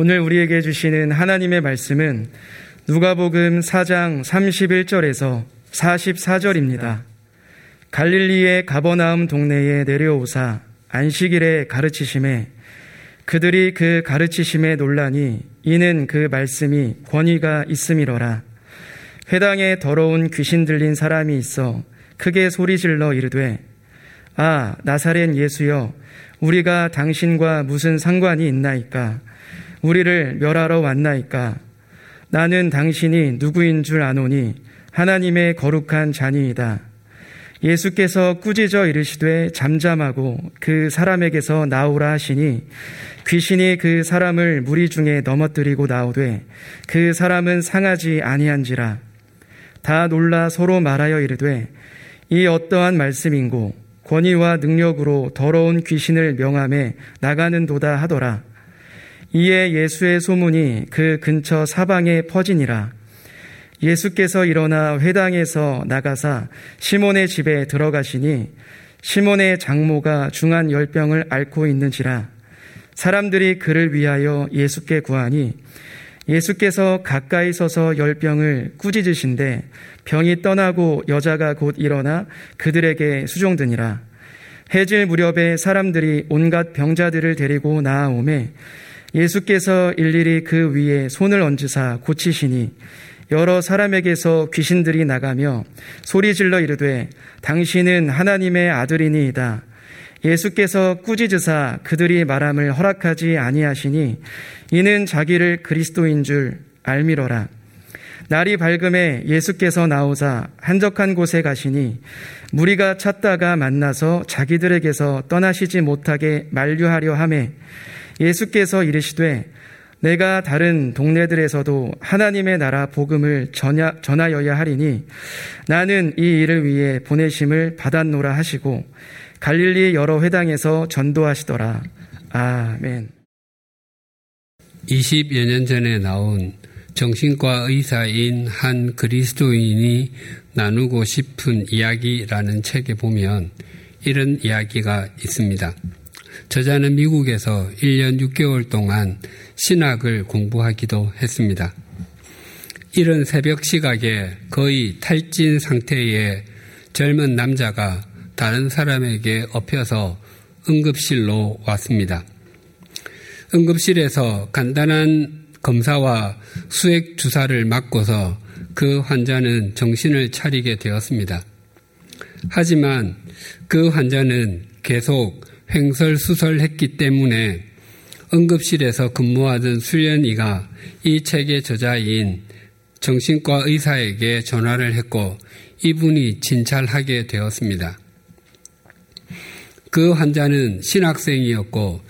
오늘 우리에게 주시는 하나님의 말씀은 누가복음 4장 31절에서 44절입니다. 갈릴리의 가버나움 동네에 내려오사 안식일에 가르치심에 그들이 그 가르치심에 논란이 이는 그 말씀이 권위가 있음이러라. 회당에 더러운 귀신 들린 사람이 있어 크게 소리질러 이르되 아 나사렛 예수여 우리가 당신과 무슨 상관이 있나이까 우리를 멸하러 왔나이까? 나는 당신이 누구인 줄 아노니 하나님의 거룩한 자니이다. 예수께서 꾸짖어 이르시되 잠잠하고 그 사람에게서 나오라 하시니 귀신이 그 사람을 무리 중에 넘어뜨리고 나오되 그 사람은 상하지 아니한지라. 다 놀라 서로 말하여 이르되 이 어떠한 말씀인고 권위와 능력으로 더러운 귀신을 명함에 나가는도다 하더라 이에 예수의 소문이 그 근처 사방에 퍼지니라. 예수께서 일어나 회당에서 나가사 시몬의 집에 들어가시니 시몬의 장모가 중한 열병을 앓고 있는지라. 사람들이 그를 위하여 예수께 구하니 예수께서 가까이 서서 열병을 꾸짖으신데 병이 떠나고 여자가 곧 일어나 그들에게 수종드니라. 해질 무렵에 사람들이 온갖 병자들을 데리고 나아오매 예수께서 일일이 그 위에 손을 얹으사 고치시니 여러 사람에게서 귀신들이 나가며 소리 질러 이르되 당신은 하나님의 아들이니이다. 예수께서 꾸짖으사 그들이 말함을 허락하지 아니하시니 이는 자기를 그리스도인 줄 알미러라. 날이 밝음에 예수께서 나오자 한적한 곳에 가시니 무리가 찾다가 만나서 자기들에게서 떠나시지 못하게 만류하려 함에 예수께서 이르시되 내가 다른 동네들에서도 하나님의 나라 복음을 전하, 전하여야 하리니 나는 이 일을 위해 보내심을 받았노라 하시고 갈릴리 여러 회당에서 전도하시더라. 아멘. 20여 년 전에 나온 정신과 의사인 한 그리스도인이 나누고 싶은 이야기라는 책에 보면 이런 이야기가 있습니다. 저자는 미국에서 1년 6개월 동안 신학을 공부하기도 했습니다. 이런 새벽 시각에 거의 탈진 상태의 젊은 남자가 다른 사람에게 엎혀서 응급실로 왔습니다. 응급실에서 간단한 검사와 수액 주사를 맞고서 그 환자는 정신을 차리게 되었습니다. 하지만 그 환자는 계속 횡설수설했기 때문에 응급실에서 근무하던 수련이가 이 책의 저자인 정신과 의사에게 전화를 했고 이분이 진찰하게 되었습니다. 그 환자는 신학생이었고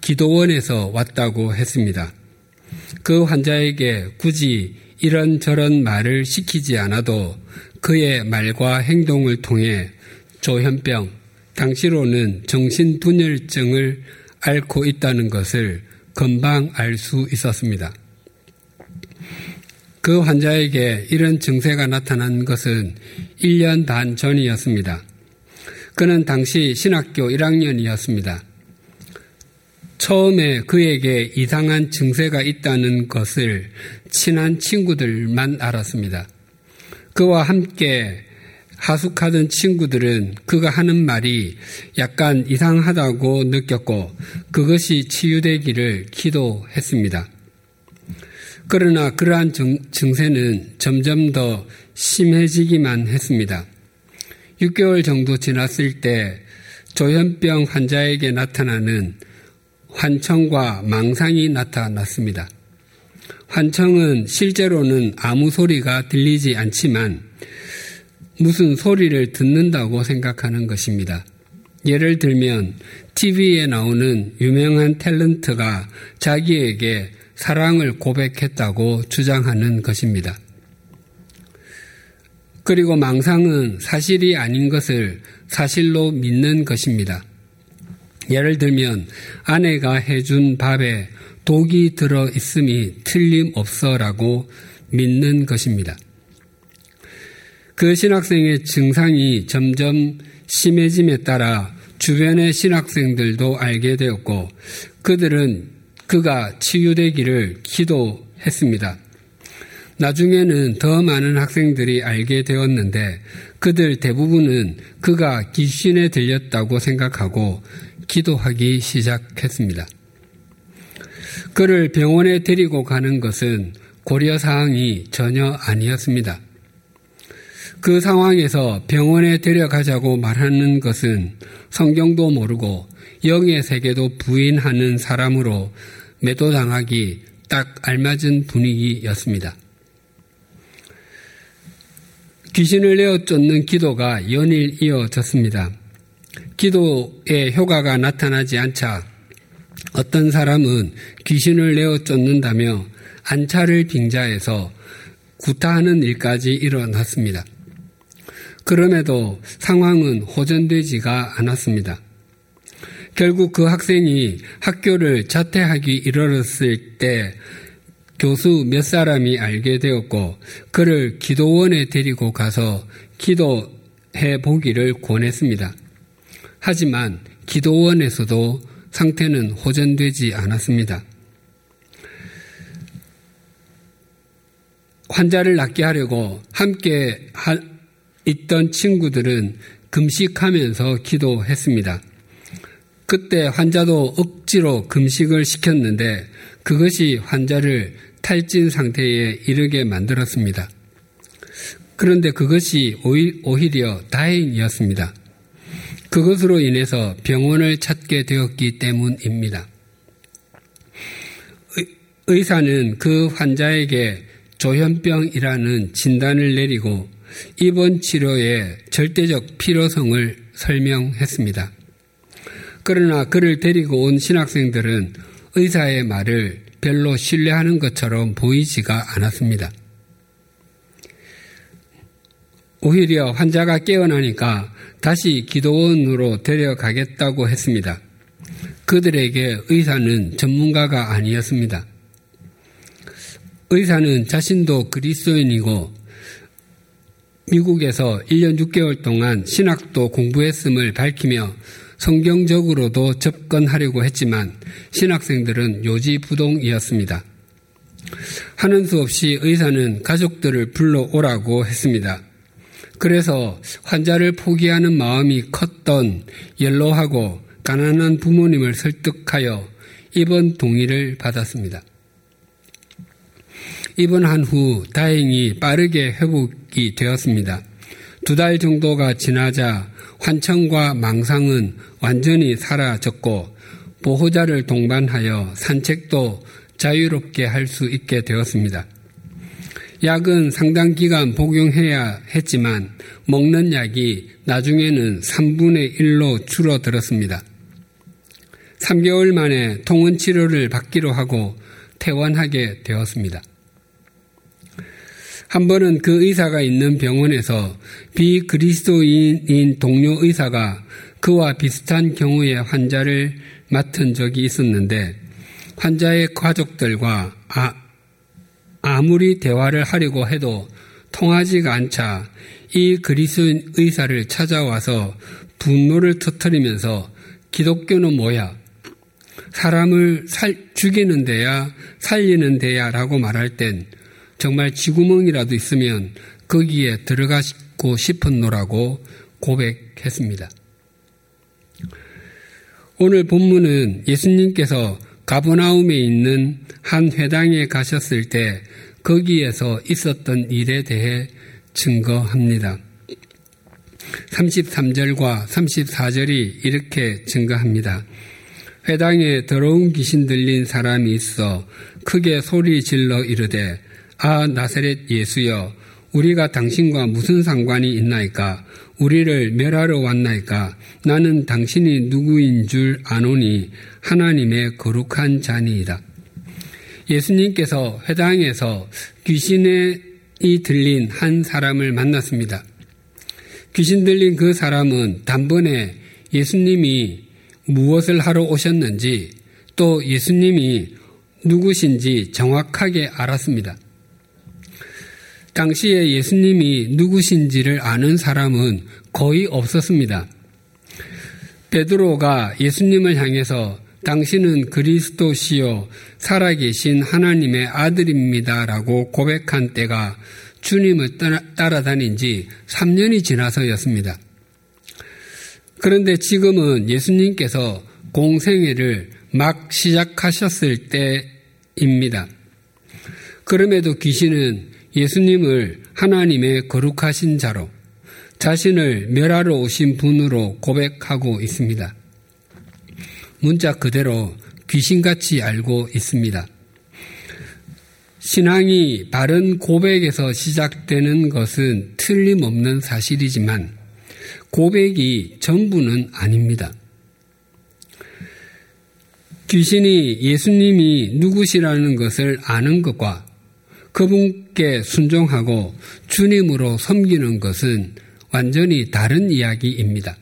기도원에서 왔다고 했습니다. 그 환자에게 굳이 이런저런 말을 시키지 않아도 그의 말과 행동을 통해 조현병, 당시로는 정신분열증을 앓고 있다는 것을 금방 알 수 있었습니다. 그 환자에게 이런 증세가 나타난 것은 1년 반 전이었습니다. 그는 당시 신학교 1학년이었습니다. 처음에 그에게 이상한 증세가 있다는 것을 친한 친구들만 알았습니다. 그와 함께 하숙하던 친구들은 그가 하는 말이 약간 이상하다고 느꼈고 그것이 치유되기를 기도했습니다. 그러나 그러한 증세는 점점 더 심해지기만 했습니다. 6개월 정도 지났을 때 조현병 환자에게 나타나는 환청과 망상이 나타났습니다. 환청은 실제로는 아무 소리가 들리지 않지만 무슨 소리를 듣는다고 생각하는 것입니다. 예를 들면 TV에 나오는 유명한 탤런트가 자기에게 사랑을 고백했다고 주장하는 것입니다. 그리고 망상은 사실이 아닌 것을 사실로 믿는 것입니다. 예를 들면 아내가 해준 밥에 독이 들어 있음이 틀림없어라고 믿는 것입니다. 그 신학생의 증상이 점점 심해짐에 따라 주변의 신학생들도 알게 되었고 그들은 그가 치유되기를 기도했습니다. 나중에는 더 많은 학생들이 알게 되었는데 그들 대부분은 그가 귀신에 들렸다고 생각하고 기도하기 시작했습니다. 그를 병원에 데리고 가는 것은 고려 사항이 전혀 아니었습니다. 그 상황에서 병원에 데려가자고 말하는 것은 성경도 모르고 영의 세계도 부인하는 사람으로 매도당하기 딱 알맞은 분위기였습니다. 귀신을 내어 쫓는 기도가 연일 이어졌습니다. 기도의 효과가 나타나지 않자 어떤 사람은 귀신을 내어 쫓는다며 안차를 빙자해서 구타하는 일까지 일어났습니다. 그럼에도 상황은 호전되지가 않았습니다. 결국 그 학생이 학교를 자퇴하기 이르렀을 때 교수 몇 사람이 알게 되었고 그를 기도원에 데리고 가서 기도해 보기를 권했습니다. 하지만 기도원에서도 상태는 호전되지 않았습니다. 환자를 낫게 하려고 함께 있던 친구들은 금식하면서 기도했습니다. 그때 환자도 억지로 금식을 시켰는데 그것이 환자를 탈진 상태에 이르게 만들었습니다. 그런데 그것이 오히려 다행이었습니다. 그것으로 인해서 병원을 찾게 되었기 때문입니다. 의사는 그 환자에게 조현병이라는 진단을 내리고 입원 치료의 절대적 필요성을 설명했습니다. 그러나 그를 데리고 온 신학생들은 의사의 말을 별로 신뢰하는 것처럼 보이지가 않았습니다. 오히려 환자가 깨어나니까 다시 기도원으로 데려가겠다고 했습니다. 그들에게 의사는 전문가가 아니었습니다. 의사는 자신도 그리스도인이고 미국에서 1년 6개월 동안 신학도 공부했음을 밝히며 성경적으로도 접근하려고 했지만 신학생들은 요지부동이었습니다. 하는 수 없이 의사는 가족들을 불러오라고 했습니다. 그래서 환자를 포기하는 마음이 컸던 연로하고 가난한 부모님을 설득하여 입원 동의를 받았습니다. 입원한 후 다행히 빠르게 회복이 되었습니다. 두 달 정도가 지나자 환청과 망상은 완전히 사라졌고 보호자를 동반하여 산책도 자유롭게 할 수 있게 되었습니다. 약은 상당 기간 복용해야 했지만 먹는 약이 나중에는 3분의 1로 줄어들었습니다. 3개월 만에 통원 치료를 받기로 하고 퇴원하게 되었습니다. 한 번은 그 의사가 있는 병원에서 비그리스도인인 동료 의사가 그와 비슷한 경우의 환자를 맡은 적이 있었는데 환자의 가족들과 아, 아무리 대화를 하려고 해도 통하지가 않자 이 그리스도인 의사를 찾아와서 분노를 터뜨리면서 기독교는 뭐야? 사람을 살, 죽이는 데야, 살리는 데야 라고 말할 땐 정말 쥐구멍이라도 있으면 거기에 들어가고 싶었노라고 고백했습니다. 오늘 본문은 예수님께서 가버나움에 있는 한 회당에 가셨을 때 거기에서 있었던 일에 대해 증거합니다. 33절과 34절이 이렇게 증거합니다. 회당에 더러운 귀신 들린 사람이 있어 크게 소리 질러 이르되 아 나사렛 예수여 우리가 당신과 무슨 상관이 있나이까 우리를 멸하러 왔나이까 나는 당신이 누구인 줄 아노니 하나님의 거룩한 자니이다. 예수님께서 회당에서 귀신이 들린 한 사람을 만났습니다. 귀신 들린 그 사람은 단번에 예수님이 무엇을 하러 오셨는지 또 예수님이 누구신지 정확하게 알았습니다. 당시에 예수님이 누구신지를 아는 사람은 거의 없었습니다. 베드로가 예수님을 향해서 당신은 그리스도시요 살아계신 하나님의 아들입니다라고 고백한 때가 주님을 따라다닌 지 3년이 지나서였습니다. 그런데 지금은 예수님께서 공생애를 막 시작하셨을 때입니다. 그럼에도 귀신은 예수님을 하나님의 거룩하신 자로 자신을 멸하러 오신 분으로 고백하고 있습니다. 문자 그대로 귀신같이 알고 있습니다. 신앙이 바른 고백에서 시작되는 것은 틀림없는 사실이지만 고백이 전부는 아닙니다. 귀신이 예수님이 누구시라는 것을 아는 것과 그분께 순종하고 주님으로 섬기는 것은 완전히 다른 이야기입니다.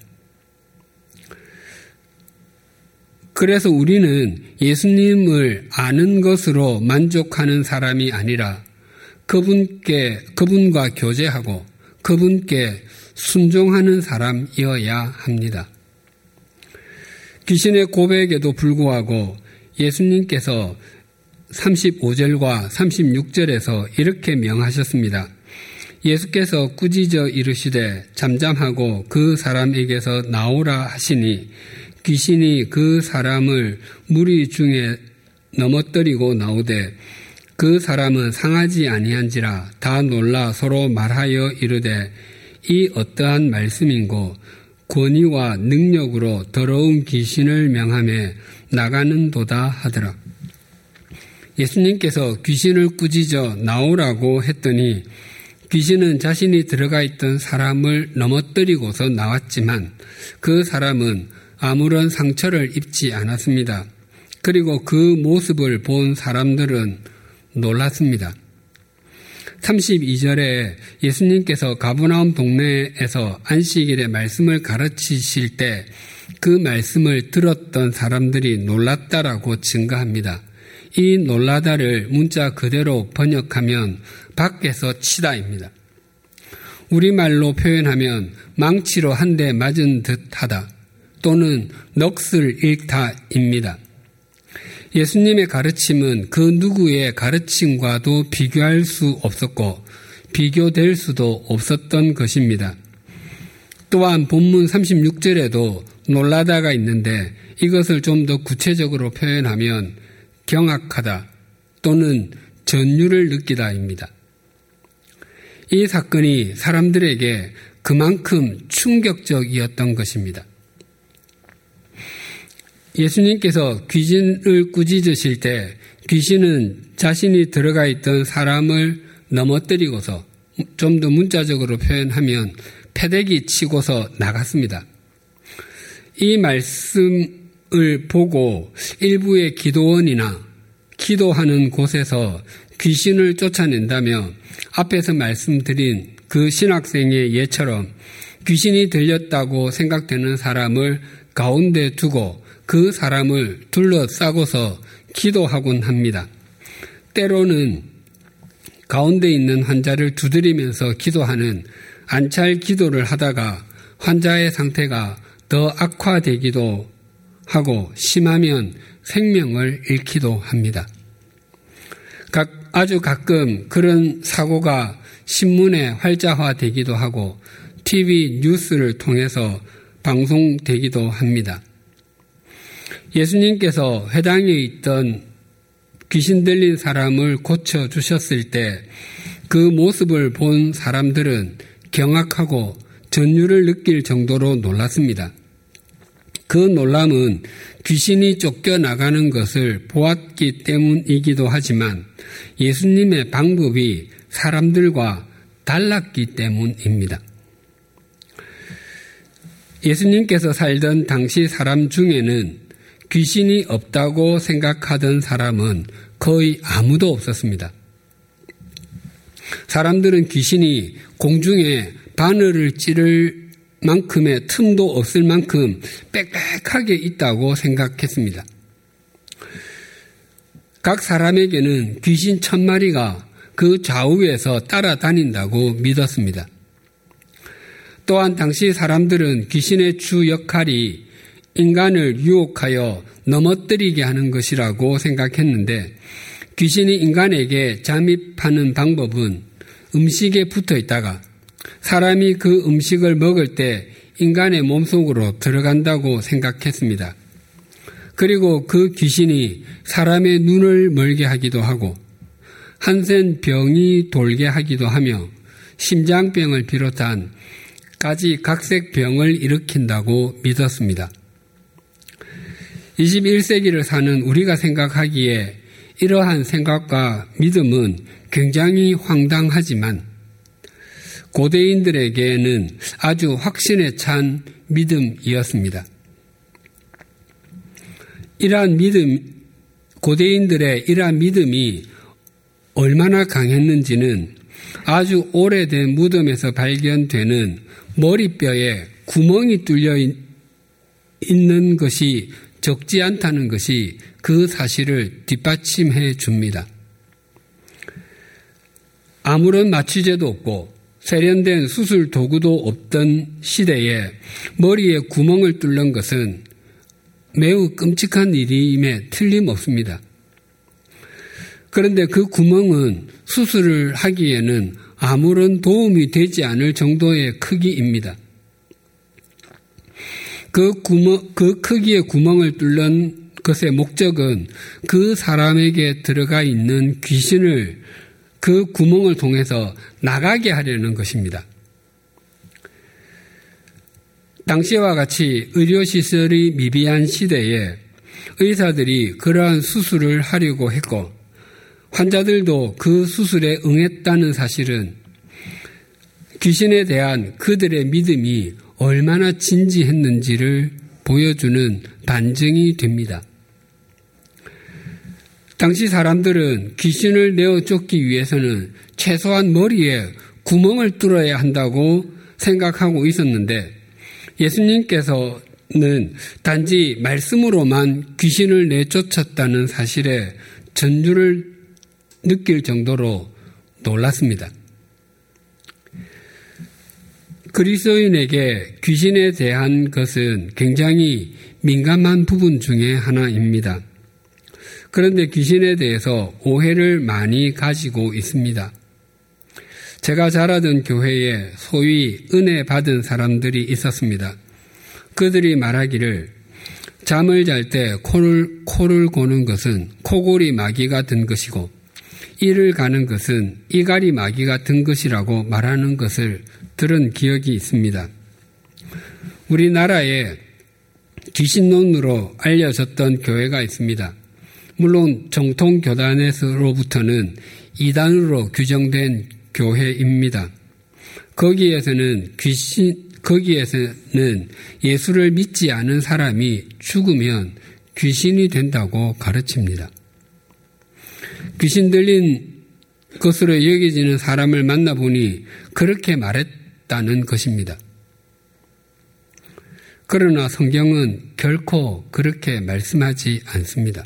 그래서 우리는 예수님을 아는 것으로 만족하는 사람이 아니라 그분께, 그분과 교제하고 그분께 순종하는 사람이어야 합니다. 귀신의 고백에도 불구하고 예수님께서 35절과 36절에서 이렇게 명하셨습니다. 예수께서 꾸짖어 이르시되 잠잠하고 그 사람에게서 나오라 하시니 귀신이 그 사람을 무리 중에 넘어뜨리고 나오되 그 사람은 상하지 아니한지라 다 놀라 서로 말하여 이르되 이 어떠한 말씀인고 권위와 능력으로 더러운 귀신을 명함에 나가는 도다 하더라. 예수님께서 귀신을 꾸짖어 나오라고 했더니 귀신은 자신이 들어가 있던 사람을 넘어뜨리고서 나왔지만 그 사람은 아무런 상처를 입지 않았습니다. 그리고 그 모습을 본 사람들은 놀랐습니다. 32절에 예수님께서 가브나움 동네에서 안식일에 말씀을 가르치실 때 그 말씀을 들었던 사람들이 놀랐다라고 증가합니다. 이 놀라다를 문자 그대로 번역하면 밖에서 치다입니다. 우리말로 표현하면 망치로 한 대 맞은 듯 하다 또는 넋을 잃다입니다. 예수님의 가르침은 그 누구의 가르침과도 비교할 수 없었고 비교될 수도 없었던 것입니다. 또한 본문 36절에도 놀라다가 있는데 이것을 좀 더 구체적으로 표현하면 경악하다 또는 전율을 느끼다입니다. 이 사건이 사람들에게 그만큼 충격적이었던 것입니다. 예수님께서 귀신을 꾸짖으실 때 귀신은 자신이 들어가 있던 사람을 넘어뜨리고서 좀 더 문자적으로 표현하면 패대기 치고서 나갔습니다. 이 말씀 을 보고 일부의 기도원이나 기도하는 곳에서 귀신을 쫓아낸다며 앞에서 말씀드린 그 신학생의 예처럼 귀신이 들렸다고 생각되는 사람을 가운데 두고 그 사람을 둘러싸고서 기도하곤 합니다. 때로는 가운데 있는 환자를 두드리면서 기도하는 안찰 기도를 하다가 환자의 상태가 더 악화되기도 하고 심하면 생명을 잃기도 합니다. 각, 아주 가끔 그런 사고가 신문에 활자화 되기도 하고 TV 뉴스를 통해서 방송되기도 합니다. 예수님께서 회당에 있던 귀신 들린 사람을 고쳐 주셨을 때 그 모습을 본 사람들은 경악하고 전율을 느낄 정도로 놀랐습니다. 그 놀람은 귀신이 쫓겨나가는 것을 보았기 때문이기도 하지만 예수님의 방법이 사람들과 달랐기 때문입니다. 예수님께서 살던 당시 사람 중에는 귀신이 없다고 생각하던 사람은 거의 아무도 없었습니다. 사람들은 귀신이 공중에 바늘을 찌를 만큼의 틈도 없을 만큼 빽빽하게 있다고 생각했습니다. 각 사람에게는 귀신 천 마리가 그 좌우에서 따라다닌다고 믿었습니다. 또한 당시 사람들은 귀신의 주 역할이 인간을 유혹하여 넘어뜨리게 하는 것이라고 생각했는데 귀신이 인간에게 잠입하는 방법은 음식에 붙어 있다가 사람이 그 음식을 먹을 때 인간의 몸속으로 들어간다고 생각했습니다. 그리고 그 귀신이 사람의 눈을 멀게 하기도 하고 한센 병이 돌게 하기도 하며 심장병을 비롯한 까지 각색 병을 일으킨다고 믿었습니다. 21세기를 사는 우리가 생각하기에 이러한 생각과 믿음은 굉장히 황당하지만 고대인들에게는 아주 확신에 찬 믿음이었습니다. 이러한 믿음, 고대인들의 이러한 믿음이 얼마나 강했는지는 아주 오래된 무덤에서 발견되는 머리뼈에 구멍이 뚫려 있는 것이 적지 않다는 것이 그 사실을 뒷받침해 줍니다. 아무런 마취제도 없고 세련된 수술 도구도 없던 시대에 머리에 구멍을 뚫는 것은 매우 끔찍한 일임에 틀림없습니다. 그런데 그 구멍은 수술을 하기에는 아무런 도움이 되지 않을 정도의 크기입니다. 그 구멍, 그 크기의 구멍을 뚫는 것의 목적은 그 사람에게 들어가 있는 귀신을 그 구멍을 통해서 나가게 하려는 것입니다. 당시와 같이 의료시설이 미비한 시대에 의사들이 그러한 수술을 하려고 했고 환자들도 그 수술에 응했다는 사실은 귀신에 대한 그들의 믿음이 얼마나 진지했는지를 보여주는 반증이 됩니다. 당시 사람들은 귀신을 내어 쫓기 위해서는 최소한 머리에 구멍을 뚫어야 한다고 생각하고 있었는데 예수님께서는 단지 말씀으로만 귀신을 내쫓았다는 사실에 전주를 느낄 정도로 놀랐습니다. 그리스도인에게 귀신에 대한 것은 굉장히 민감한 부분 중의 하나입니다. 그런데 귀신에 대해서 오해를 많이 가지고 있습니다. 제가 자라던 교회에 소위 은혜 받은 사람들이 있었습니다. 그들이 말하기를 잠을 잘 때 코를, 코를 고는 것은 코골이 마귀가 든 것이고 이를 가는 것은 이갈이 마귀가 든 것이라고 말하는 것을 들은 기억이 있습니다. 우리나라에 귀신론으로 알려졌던 교회가 있습니다. 물론 정통 교단에서로부터는 이단으로 규정된 교회입니다. 거기에서는 귀신, 거기에서는 예수를 믿지 않은 사람이 죽으면 귀신이 된다고 가르칩니다. 귀신 들린 것으로 여겨지는 사람을 만나보니 그렇게 말했다는 것입니다. 그러나 성경은 결코 그렇게 말씀하지 않습니다.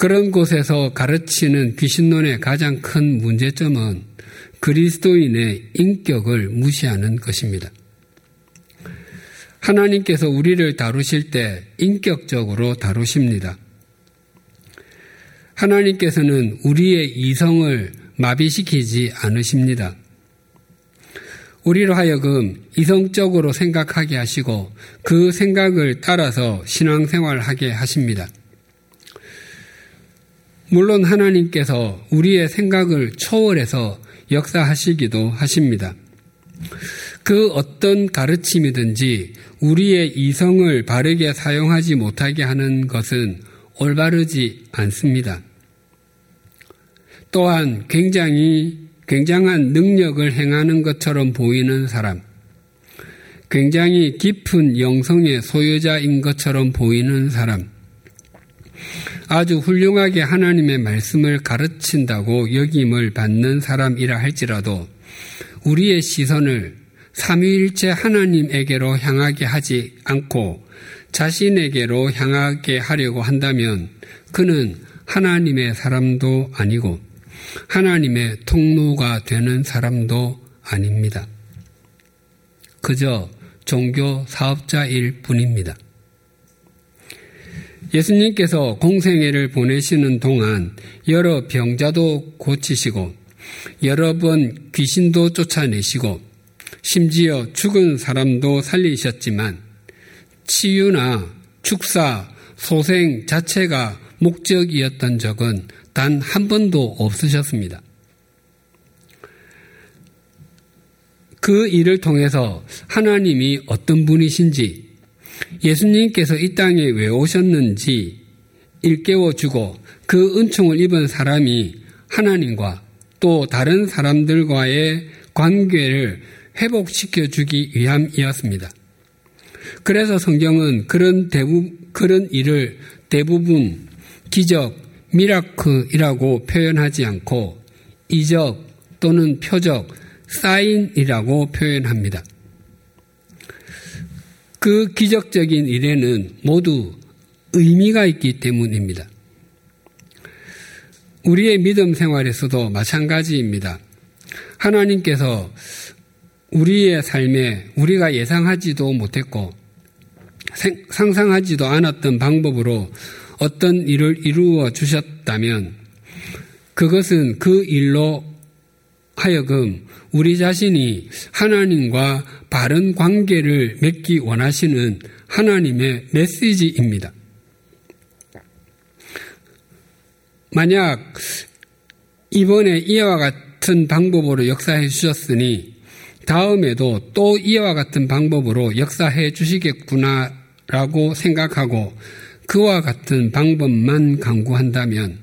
그런 곳에서 가르치는 귀신론의 가장 큰 문제점은 그리스도인의 인격을 무시하는 것입니다. 하나님께서 우리를 다루실 때 인격적으로 다루십니다. 하나님께서는 우리의 이성을 마비시키지 않으십니다. 우리로 하여금 이성적으로 생각하게 하시고 그 생각을 따라서 신앙생활하게 하십니다. 물론 하나님께서 우리의 생각을 초월해서 역사하시기도 하십니다. 그 어떤 가르침이든지 우리의 이성을 바르게 사용하지 못하게 하는 것은 올바르지 않습니다. 또한 굉장히 굉장한 능력을 행하는 것처럼 보이는 사람, 굉장히 깊은 영성의 소유자인 것처럼 보이는 사람, 아주 훌륭하게 하나님의 말씀을 가르친다고 여김을 받는 사람이라 할지라도 우리의 시선을 삼위일체 하나님에게로 향하게 하지 않고 자신에게로 향하게 하려고 한다면 그는 하나님의 사람도 아니고 하나님의 통로가 되는 사람도 아닙니다. 그저 종교 사업자일 뿐입니다. 예수님께서 공생애를 보내시는 동안 여러 병자도 고치시고 여러 번 귀신도 쫓아내시고 심지어 죽은 사람도 살리셨지만 치유나 축사, 소생 자체가 목적이었던 적은 단 한 번도 없으셨습니다. 그 일을 통해서 하나님이 어떤 분이신지 예수님께서 이 땅에 왜 오셨는지 일깨워 주고 그 은총을 입은 사람이 하나님과 또 다른 사람들과의 관계를 회복시켜 주기 위함이었습니다. 그래서 성경은 그런 대부, 그런 일을 대부분 기적, 미라클이라고 표현하지 않고 이적 또는 표적, 사인이라고 표현합니다. 그 기적적인 일에는 모두 의미가 있기 때문입니다. 우리의 믿음 생활에서도 마찬가지입니다. 하나님께서 우리의 삶에 우리가 예상하지도 못했고 상상하지도 않았던 방법으로 어떤 일을 이루어 주셨다면 그것은 그 일로 하여금 우리 자신이 하나님과 바른 관계를 맺기 원하시는 하나님의 메시지입니다. 만약 이번에 이와 같은 방법으로 역사해 주셨으니 다음에도 또 이와 같은 방법으로 역사해 주시겠구나라고 생각하고 그와 같은 방법만 강구한다면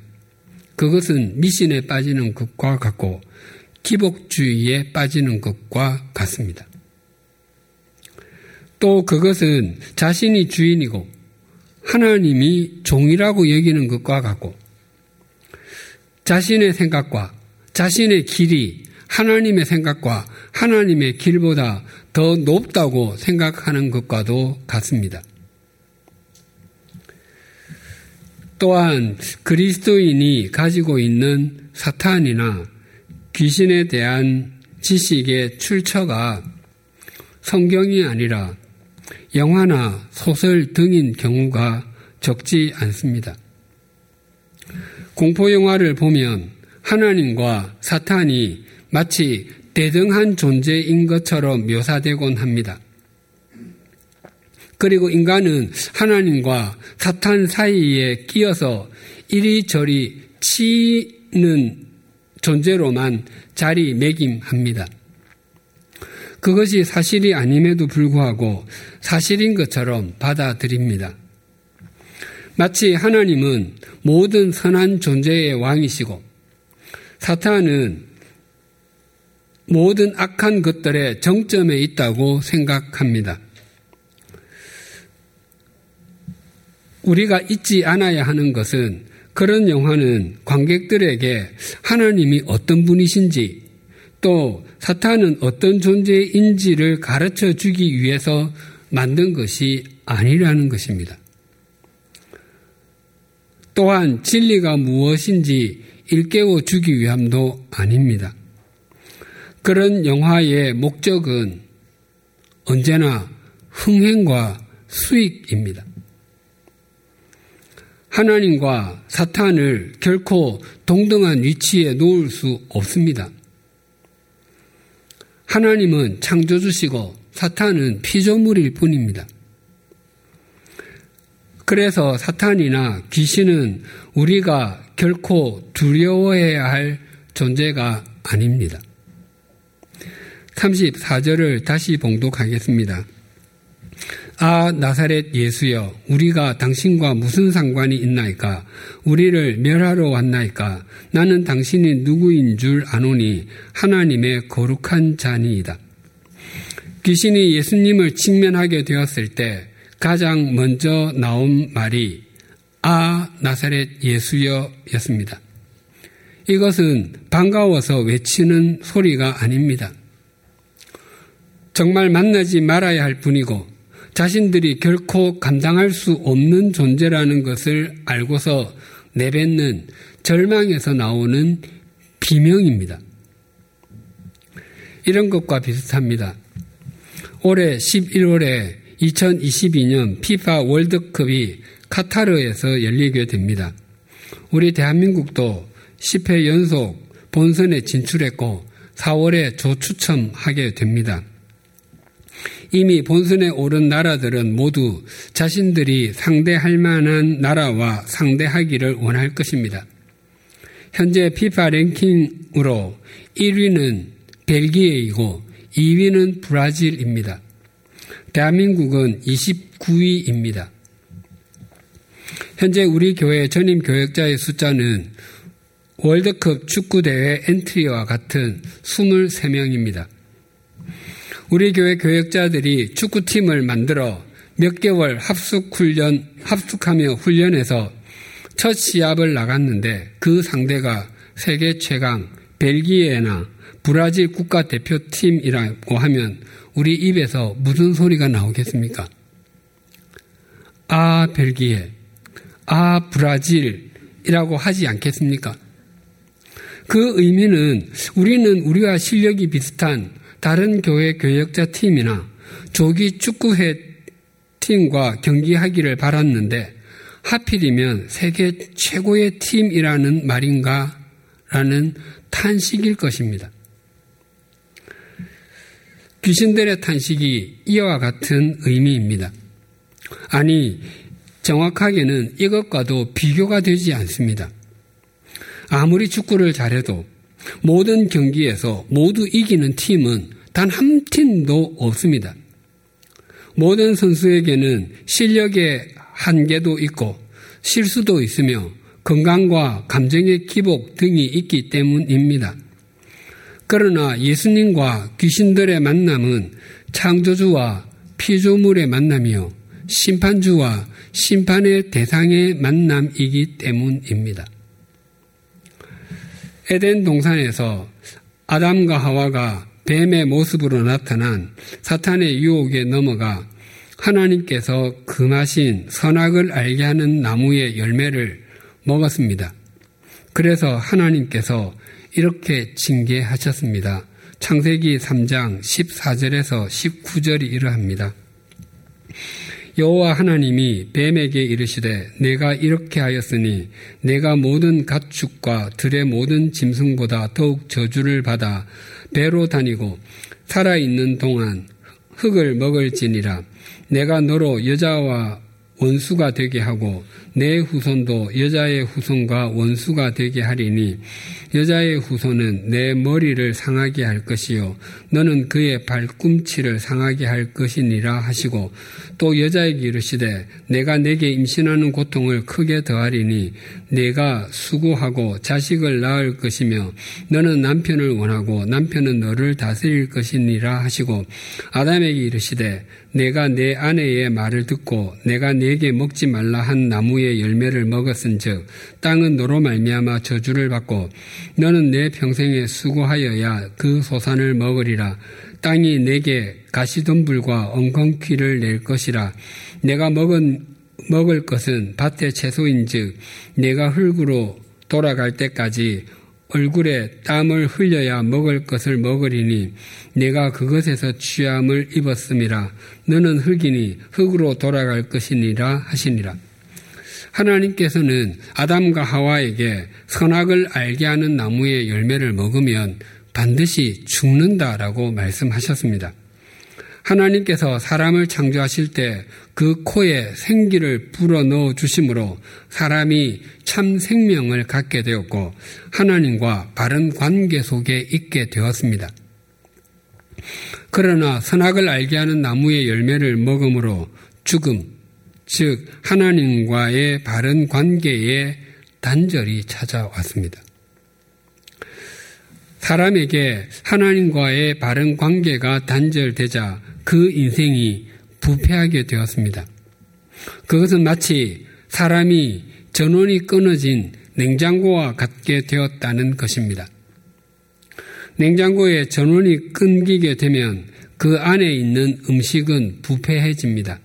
그것은 미신에 빠지는 것과 같고 기복주의에 빠지는 것과 같습니다. 또 그것은 자신이 주인이고 하나님이 종이라고 여기는 것과 같고 자신의 생각과 자신의 길이 하나님의 생각과 하나님의 길보다 더 높다고 생각하는 것과도 같습니다. 또한 그리스도인이 가지고 있는 사탄이나 귀신에 대한 지식의 출처가 성경이 아니라 영화나 소설 등인 경우가 적지 않습니다. 공포영화를 보면 하나님과 사탄이 마치 대등한 존재인 것처럼 묘사되곤 합니다. 그리고 인간은 하나님과 사탄 사이에 끼어서 이리저리 치는 존재로만 자리매김합니다. 그것이 사실이 아님에도 불구하고 사실인 것처럼 받아들입니다. 마치 하나님은 모든 선한 존재의 왕이시고 사탄은 모든 악한 것들의 정점에 있다고 생각합니다. 우리가 잊지 않아야 하는 것은 그런 영화는 관객들에게 하나님이 어떤 분이신지 또 사탄은 어떤 존재인지를 가르쳐 주기 위해서 만든 것이 아니라는 것입니다. 또한 진리가 무엇인지 일깨워 주기 위함도 아닙니다. 그런 영화의 목적은 언제나 흥행과 수익입니다. 하나님과 사탄을 결코 동등한 위치에 놓을 수 없습니다. 하나님은 창조주시고 사탄은 피조물일 뿐입니다. 그래서 사탄이나 귀신은 우리가 결코 두려워해야 할 존재가 아닙니다. 34절을 다시 봉독하겠습니다. 아 나사렛 예수여 우리가 당신과 무슨 상관이 있나이까 우리를 멸하러 왔나이까 나는 당신이 누구인 줄 아노니 하나님의 거룩한 자니이다. 귀신이 예수님을 직면하게 되었을 때 가장 먼저 나온 말이 아 나사렛 예수여 였습니다. 이것은 반가워서 외치는 소리가 아닙니다. 정말 만나지 말아야 할 분이고 자신들이 결코 감당할 수 없는 존재라는 것을 알고서 내뱉는 절망에서 나오는 비명입니다. 이런 것과 비슷합니다. 올해 11월에 2022년 피파 월드컵이 카타르에서 열리게 됩니다. 우리 대한민국도 10회 연속 본선에 진출했고 4월에 조추첨하게 됩니다. 이미 본선에 오른 나라들은 모두 자신들이 상대할 만한 나라와 상대하기를 원할 것입니다. 현재 피파 랭킹으로 1위는 벨기에이고 2위는 브라질입니다. 대한민국은 29위입니다. 현재 우리 교회 전임 교역자의 숫자는 월드컵 축구대회 엔트리와 같은 23명입니다. 우리 교회 교역자들이 축구팀을 만들어 몇 개월 합숙 훈련, 합숙하며 훈련해서 첫 시합을 나갔는데 그 상대가 세계 최강 벨기에나 브라질 국가대표팀이라고 하면 우리 입에서 무슨 소리가 나오겠습니까? 아, 벨기에. 아, 브라질이라고 하지 않겠습니까? 그 의미는 우리는 우리와 실력이 비슷한 다른 교회 교역자 팀이나 조기 축구회 팀과 경기하기를 바랐는데 하필이면 세계 최고의 팀이라는 말인가? 라는 탄식일 것입니다. 귀신들의 탄식이 이와 같은 의미입니다. 아니, 정확하게는 이것과도 비교가 되지 않습니다. 아무리 축구를 잘해도 모든 경기에서 모두 이기는 팀은 단 한 팀도 없습니다. 모든 선수에게는 실력의 한계도 있고 실수도 있으며 건강과 감정의 기복 등이 있기 때문입니다. 그러나 예수님과 귀신들의 만남은 창조주와 피조물의 만남이요. 심판주와 심판의 대상의 만남이기 때문입니다. 에덴 동산에서 아담과 하와가 뱀의 모습으로 나타난 사탄의 유혹에 넘어가 하나님께서 금하신 선악을 알게 하는 나무의 열매를 먹었습니다. 그래서 하나님께서 이렇게 징계하셨습니다. 창세기 3장 14절에서 19절이 이러합니다. 여호와 하나님이 뱀에게 이르시되 내가 이렇게 하였으니 내가 모든 가축과 들의 모든 짐승보다 더욱 저주를 받아 배로 다니고 살아 있는 동안 흙을 먹을지니라. 내가 너로 여자와 원수가 되게 하고 내 후손도 여자의 후손과 원수가 되게 하리니 여자의 후손은 내 머리를 상하게 할 것이요. 너는 그의 발꿈치를 상하게 할 것이니라 하시고 또 여자에게 이르시되 내가 내게 임신하는 고통을 크게 더하리니 내가 수고하고 자식을 낳을 것이며 너는 남편을 원하고 남편은 너를 다스릴 것이니라 하시고 아담에게 이르시되 내가 내 아내의 말을 듣고 내가 내게 먹지 말라 한 나무의 열매를 먹었은즉 땅은 너로 말미암아 저주를 받고 너는 내 평생에 수고하여야 그 소산을 먹으리라. 땅이 내게 가시덤불과 엉겅퀴를 낼 것이라. 내가 먹은 먹을 것은 밭의 채소인즉 내가 흙으로 돌아갈 때까지 얼굴에 땀을 흘려야 먹을 것을 먹으리니 내가 그것에서 취함을 입었음이라. 너는 흙이니 흙으로 돌아갈 것이니라 하시니라. 하나님께서는 아담과 하와에게 선악을 알게 하는 나무의 열매를 먹으면 반드시 죽는다라고 말씀하셨습니다. 하나님께서 사람을 창조하실 때 그 코에 생기를 불어 넣어 주심으로 사람이 참 생명을 갖게 되었고 하나님과 바른 관계 속에 있게 되었습니다. 그러나 선악을 알게 하는 나무의 열매를 먹음으로 죽음, 즉 하나님과의 바른 관계에 단절이 찾아왔습니다. 사람에게 하나님과의 바른 관계가 단절되자 그 인생이 부패하게 되었습니다. 그것은 마치 사람이 전원이 끊어진 냉장고와 같게 되었다는 것입니다. 냉장고에 전원이 끊기게 되면 그 안에 있는 음식은 부패해집니다.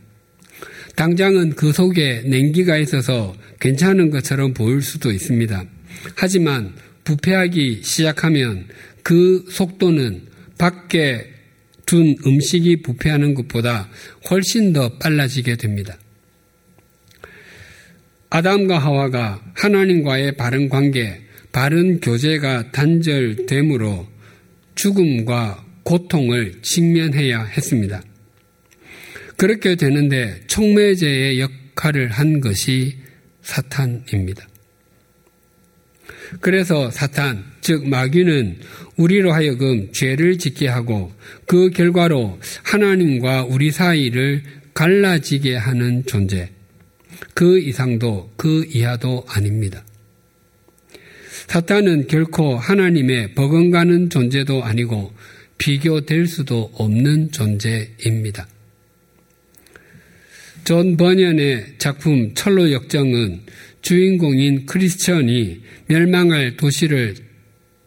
당장은 그 속에 냉기가 있어서 괜찮은 것처럼 보일 수도 있습니다. 하지만 부패하기 시작하면 그 속도는 밖에 둔 음식이 부패하는 것보다 훨씬 더 빨라지게 됩니다. 아담과 하와가 하나님과의 바른 관계, 바른 교제가 단절됨으로 죽음과 고통을 직면해야 했습니다. 그렇게 되는데 촉매제의 역할을 한 것이 사탄입니다. 그래서 사탄, 즉 마귀는 우리로 하여금 죄를 짓게 하고 그 결과로 하나님과 우리 사이를 갈라지게 하는 존재. 그 이상도 그 이하도 아닙니다. 사탄은 결코 하나님의 버금가는 존재도 아니고 비교될 수도 없는 존재입니다. 존 번연의 작품 천로역정은 주인공인 크리스천이 멸망할 도시를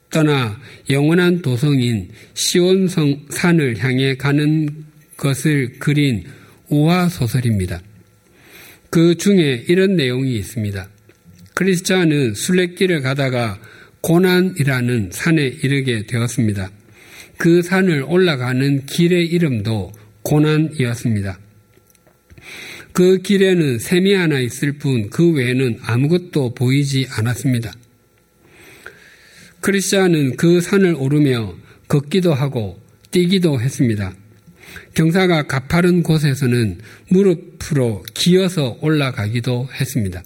떠나 영원한 도성인 시온성 산을 향해 가는 것을 그린 우화 소설입니다. 그 중에 이런 내용이 있습니다. 크리스찬은 순례길을 가다가 고난이라는 산에 이르게 되었습니다. 그 산을 올라가는 길의 이름도 고난이었습니다. 그 길에는 샘이 하나 있을 뿐 그 외에는 아무것도 보이지 않았습니다. 크리스찬은 그 산을 오르며 걷기도 하고 뛰기도 했습니다. 경사가 가파른 곳에서는 무릎으로 기어서 올라가기도 했습니다.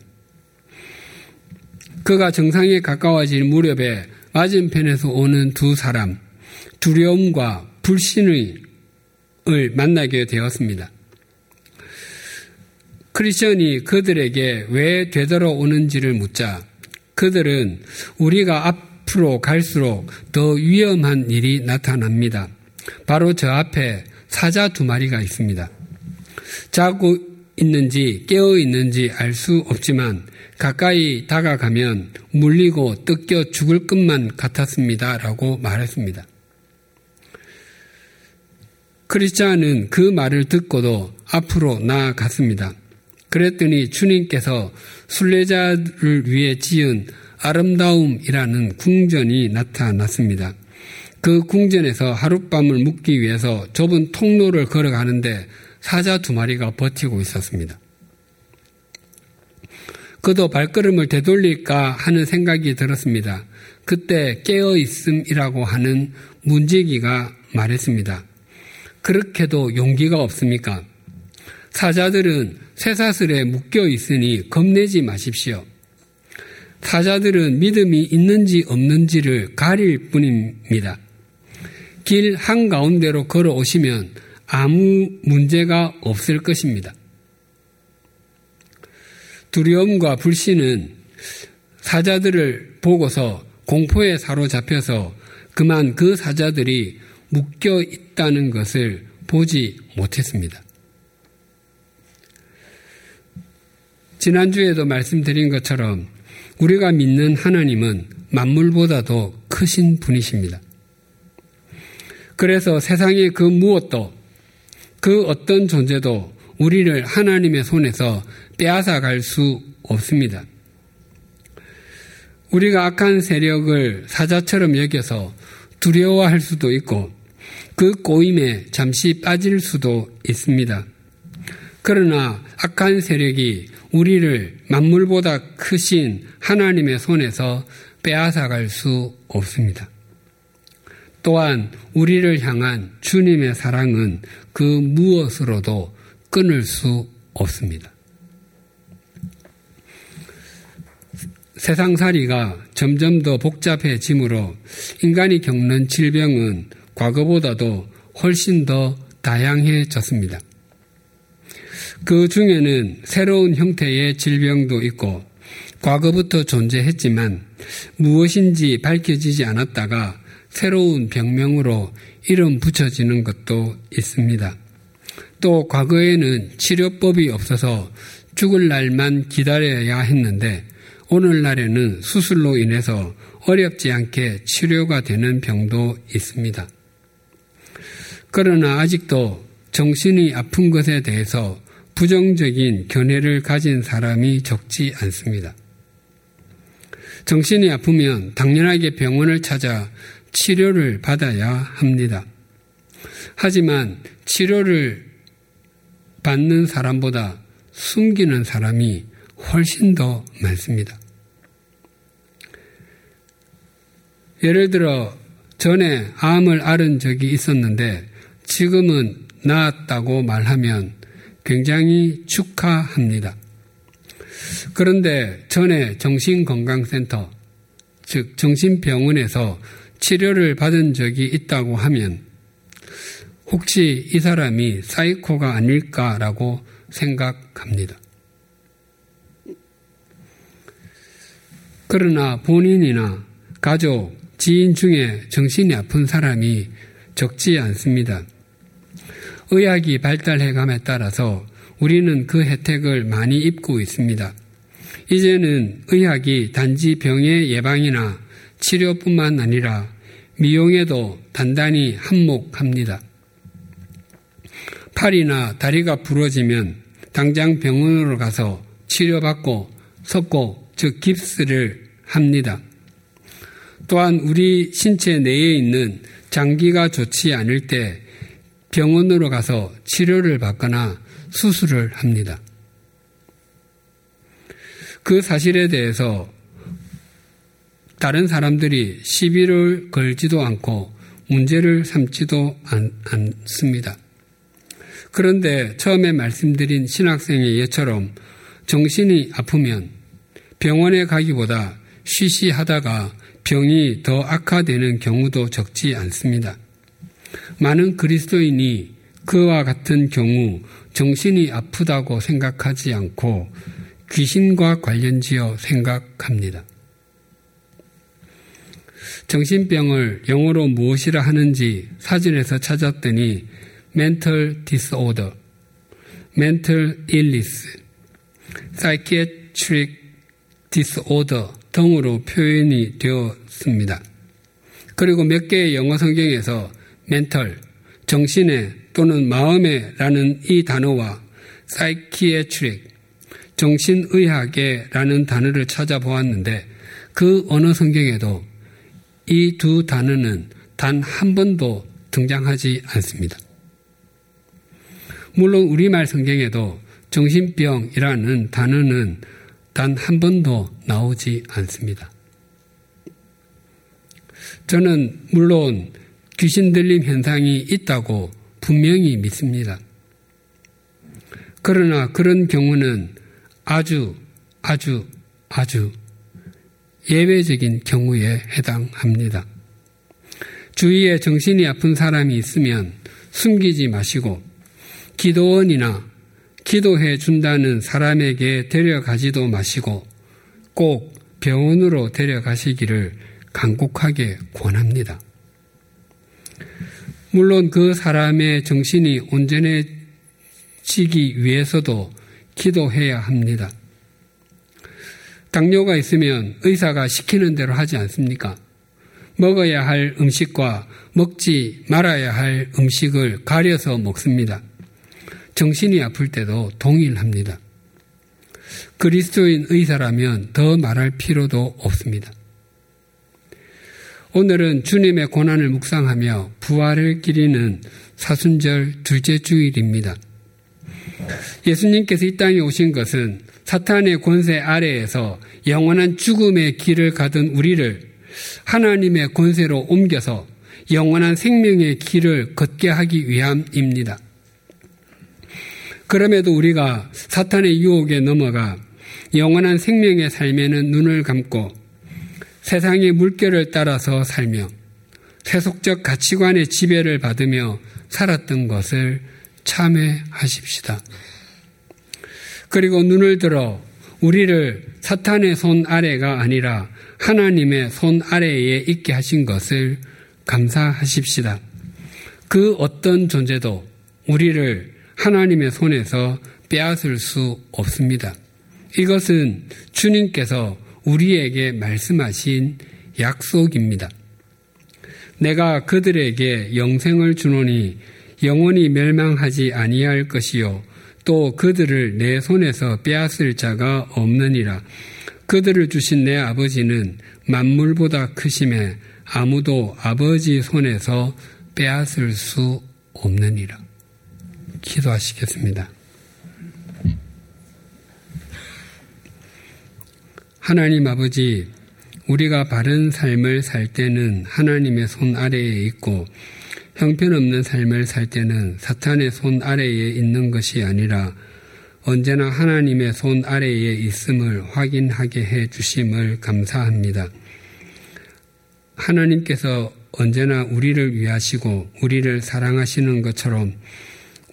그가 정상에 가까워질 무렵에 맞은편에서 오는 두 사람, 두려움과 불신을 만나게 되었습니다. 크리스천이 그들에게 왜 되돌아오는지를 묻자 그들은 우리가 앞으로 갈수록 더 위험한 일이 나타납니다. 바로 저 앞에 사자 두 마리가 있습니다. 자고 있는지 깨어 있는지 알 수 없지만 가까이 다가가면 물리고 뜯겨 죽을 것만 같았습니다. 라고 말했습니다. 크리스찬은 그 말을 듣고도 앞으로 나아갔습니다. 그랬더니 주님께서 순례자를 위해 지은 아름다움이라는 궁전이 나타났습니다. 그 궁전에서 하룻밤을 묵기 위해서 좁은 통로를 걸어가는데 사자 두 마리가 버티고 있었습니다. 그도 발걸음을 되돌릴까 하는 생각이 들었습니다. 그때 깨어 있음이라고 하는 문지기가 말했습니다. 그렇게도 용기가 없습니까? 사자들은 쇠사슬에 묶여 있으니 겁내지 마십시오. 사자들은 믿음이 있는지 없는지를 가릴 뿐입니다. 길 한가운데로 걸어오시면 아무 문제가 없을 것입니다. 두려움과 불신은 사자들을 보고서 공포에 사로잡혀서 그만 그 사자들이 묶여 있다는 것을 보지 못했습니다. 지난주에도 말씀드린 것처럼 우리가 믿는 하나님은 만물보다도 크신 분이십니다. 그래서 세상의 그 무엇도 그 어떤 존재도 우리를 하나님의 손에서 빼앗아 갈 수 없습니다. 우리가 악한 세력을 사자처럼 여겨서 두려워할 수도 있고 그 꼬임에 잠시 빠질 수도 있습니다. 그러나 악한 세력이 우리를 만물보다 크신 하나님의 손에서 빼앗아갈 수 없습니다. 또한 우리를 향한 주님의 사랑은 그 무엇으로도 끊을 수 없습니다. 세상살이가 점점 더 복잡해지므로 인간이 겪는 질병은 과거보다도 훨씬 더 다양해졌습니다. 그 중에는 새로운 형태의 질병도 있고 과거부터 존재했지만 무엇인지 밝혀지지 않았다가 새로운 병명으로 이름 붙여지는 것도 있습니다. 또 과거에는 치료법이 없어서 죽을 날만 기다려야 했는데 오늘날에는 수술로 인해서 어렵지 않게 치료가 되는 병도 있습니다. 그러나 아직도 정신이 아픈 것에 대해서 부정적인 견해를 가진 사람이 적지 않습니다. 정신이 아프면 당연하게 병원을 찾아 치료를 받아야 합니다. 하지만 치료를 받는 사람보다 숨기는 사람이 훨씬 더 많습니다. 예를 들어 전에 암을 앓은 적이 있었는데 지금은 나았다고 말하면 굉장히 축하합니다. 그런데 전에 정신건강센터, 즉 정신병원에서 치료를 받은 적이 있다고 하면 혹시 이 사람이 사이코가 아닐까라고 생각합니다. 그러나 본인이나 가족, 지인 중에 정신이 아픈 사람이 적지 않습니다. 의학이 발달해감에 따라서 우리는 그 혜택을 많이 입고 있습니다. 이제는 의학이 단지 병의 예방이나 치료뿐만 아니라 미용에도 단단히 한몫합니다. 팔이나 다리가 부러지면 당장 병원으로 가서 치료받고 섞고 즉 깁스를 합니다. 또한 우리 신체 내에 있는 장기가 좋지 않을 때 병원으로 가서 치료를 받거나 수술을 합니다. 그 사실에 대해서 다른 사람들이 시비를 걸지도 않고 문제를 삼지도 않, 않습니다. 그런데 처음에 말씀드린 신학생의 예처럼 정신이 아프면 병원에 가기보다 쉬쉬하다가 병이 더 악화되는 경우도 적지 않습니다. 많은 그리스도인이 그와 같은 경우 정신이 아프다고 생각하지 않고 귀신과 관련지어 생각합니다. 정신병을 영어로 무엇이라 하는지 사전에서 찾았더니 mental disorder, mental illness, psychiatric disorder 등으로 표현이 되었습니다. 그리고 몇 개의 영어 성경에서 mental, 정신의 또는 마음에라는 이 단어와 psychiatric, 정신의학에라는 단어를 찾아보았는데 그 언어 성경에도 이 두 단어는 단 한 번도 등장하지 않습니다. 물론 우리말 성경에도 정신병이라는 단어는 단 한 번도 나오지 않습니다. 저는 물론 귀신 들림 현상이 있다고 분명히 믿습니다. 그러나 그런 경우는 아주, 아주, 아주 예외적인 경우에 해당합니다. 주위에 정신이 아픈 사람이 있으면 숨기지 마시고 기도원이나 기도해 준다는 사람에게 데려가지도 마시고 꼭 병원으로 데려가시기를 간곡하게 권합니다. 물론 그 사람의 정신이 온전해지기 위해서도 기도해야 합니다. 당뇨가 있으면 의사가 시키는 대로 하지 않습니까? 먹어야 할 음식과 먹지 말아야 할 음식을 가려서 먹습니다. 정신이 아플 때도 동일합니다. 그리스도인 의사라면 더 말할 필요도 없습니다. 오늘은 주님의 고난을 묵상하며 부활을 기리는 사순절 둘째 주일입니다. 예수님께서 이 땅에 오신 것은 사탄의 권세 아래에서 영원한 죽음의 길을 가던 우리를 하나님의 권세로 옮겨서 영원한 생명의 길을 걷게 하기 위함입니다. 그럼에도 우리가 사탄의 유혹에 넘어가 영원한 생명의 삶에는 눈을 감고 세상의 물결을 따라서 살며 세속적 가치관의 지배를 받으며 살았던 것을 참회하십시다. 그리고 눈을 들어 우리를 사탄의 손 아래가 아니라 하나님의 손 아래에 있게 하신 것을 감사하십시다. 그 어떤 존재도 우리를 하나님의 손에서 빼앗을 수 없습니다. 이것은 주님께서 우리에게 말씀하신 약속입니다. 내가 그들에게 영생을 주노니 영원히 멸망하지 아니할 것이요 또 그들을 내 손에서 빼앗을 자가 없느니라. 그들을 주신 내 아버지는 만물보다 크심에 아무도 아버지 손에서 빼앗을 수 없느니라. 기도하시겠습니다. 하나님 아버지, 우리가 바른 삶을 살 때는 하나님의 손 아래에 있고 형편없는 삶을 살 때는 사탄의 손 아래에 있는 것이 아니라 언제나 하나님의 손 아래에 있음을 확인하게 해 주심을 감사합니다. 하나님께서 언제나 우리를 위하시고 우리를 사랑하시는 것처럼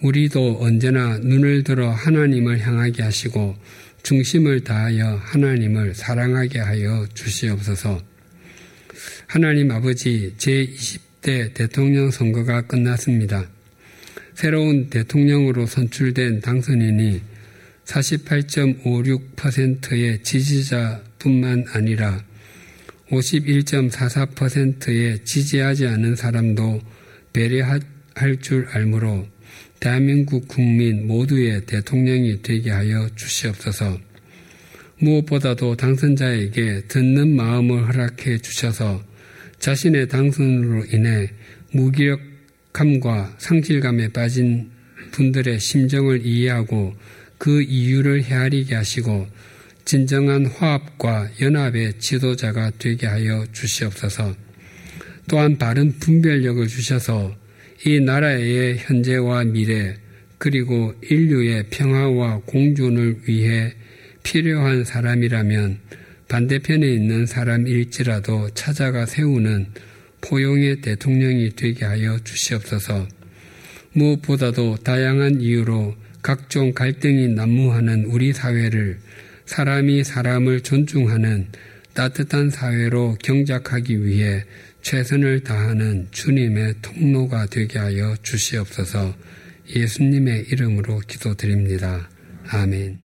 우리도 언제나 눈을 들어 하나님을 향하게 하시고 중심을 다하여 하나님을 사랑하게 하여 주시옵소서. 하나님 아버지 제20대 대통령 선거가 끝났습니다. 새로운 대통령으로 선출된 당선인이 48.56%의 지지자뿐만 아니라 51.44%의 지지하지 않은 사람도 배려할 줄 알므로 대한민국 국민 모두의 대통령이 되게 하여 주시옵소서. 무엇보다도 당선자에게 듣는 마음을 허락해 주셔서 자신의 당선으로 인해 무기력함과 상실감에 빠진 분들의 심정을 이해하고 그 이유를 헤아리게 하시고 진정한 화합과 연합의 지도자가 되게 하여 주시옵소서. 또한 바른 분별력을 주셔서 이 나라의 현재와 미래 그리고 인류의 평화와 공존을 위해 필요한 사람이라면 반대편에 있는 사람일지라도 찾아가 세우는 포용의 대통령이 되게 하여 주시옵소서. 무엇보다도 다양한 이유로 각종 갈등이 난무하는 우리 사회를 사람이 사람을 존중하는 따뜻한 사회로 경작하기 위해 최선을 다하는 주님의 통로가 되게 하여 주시옵소서 예수님의 이름으로 기도드립니다. 아멘.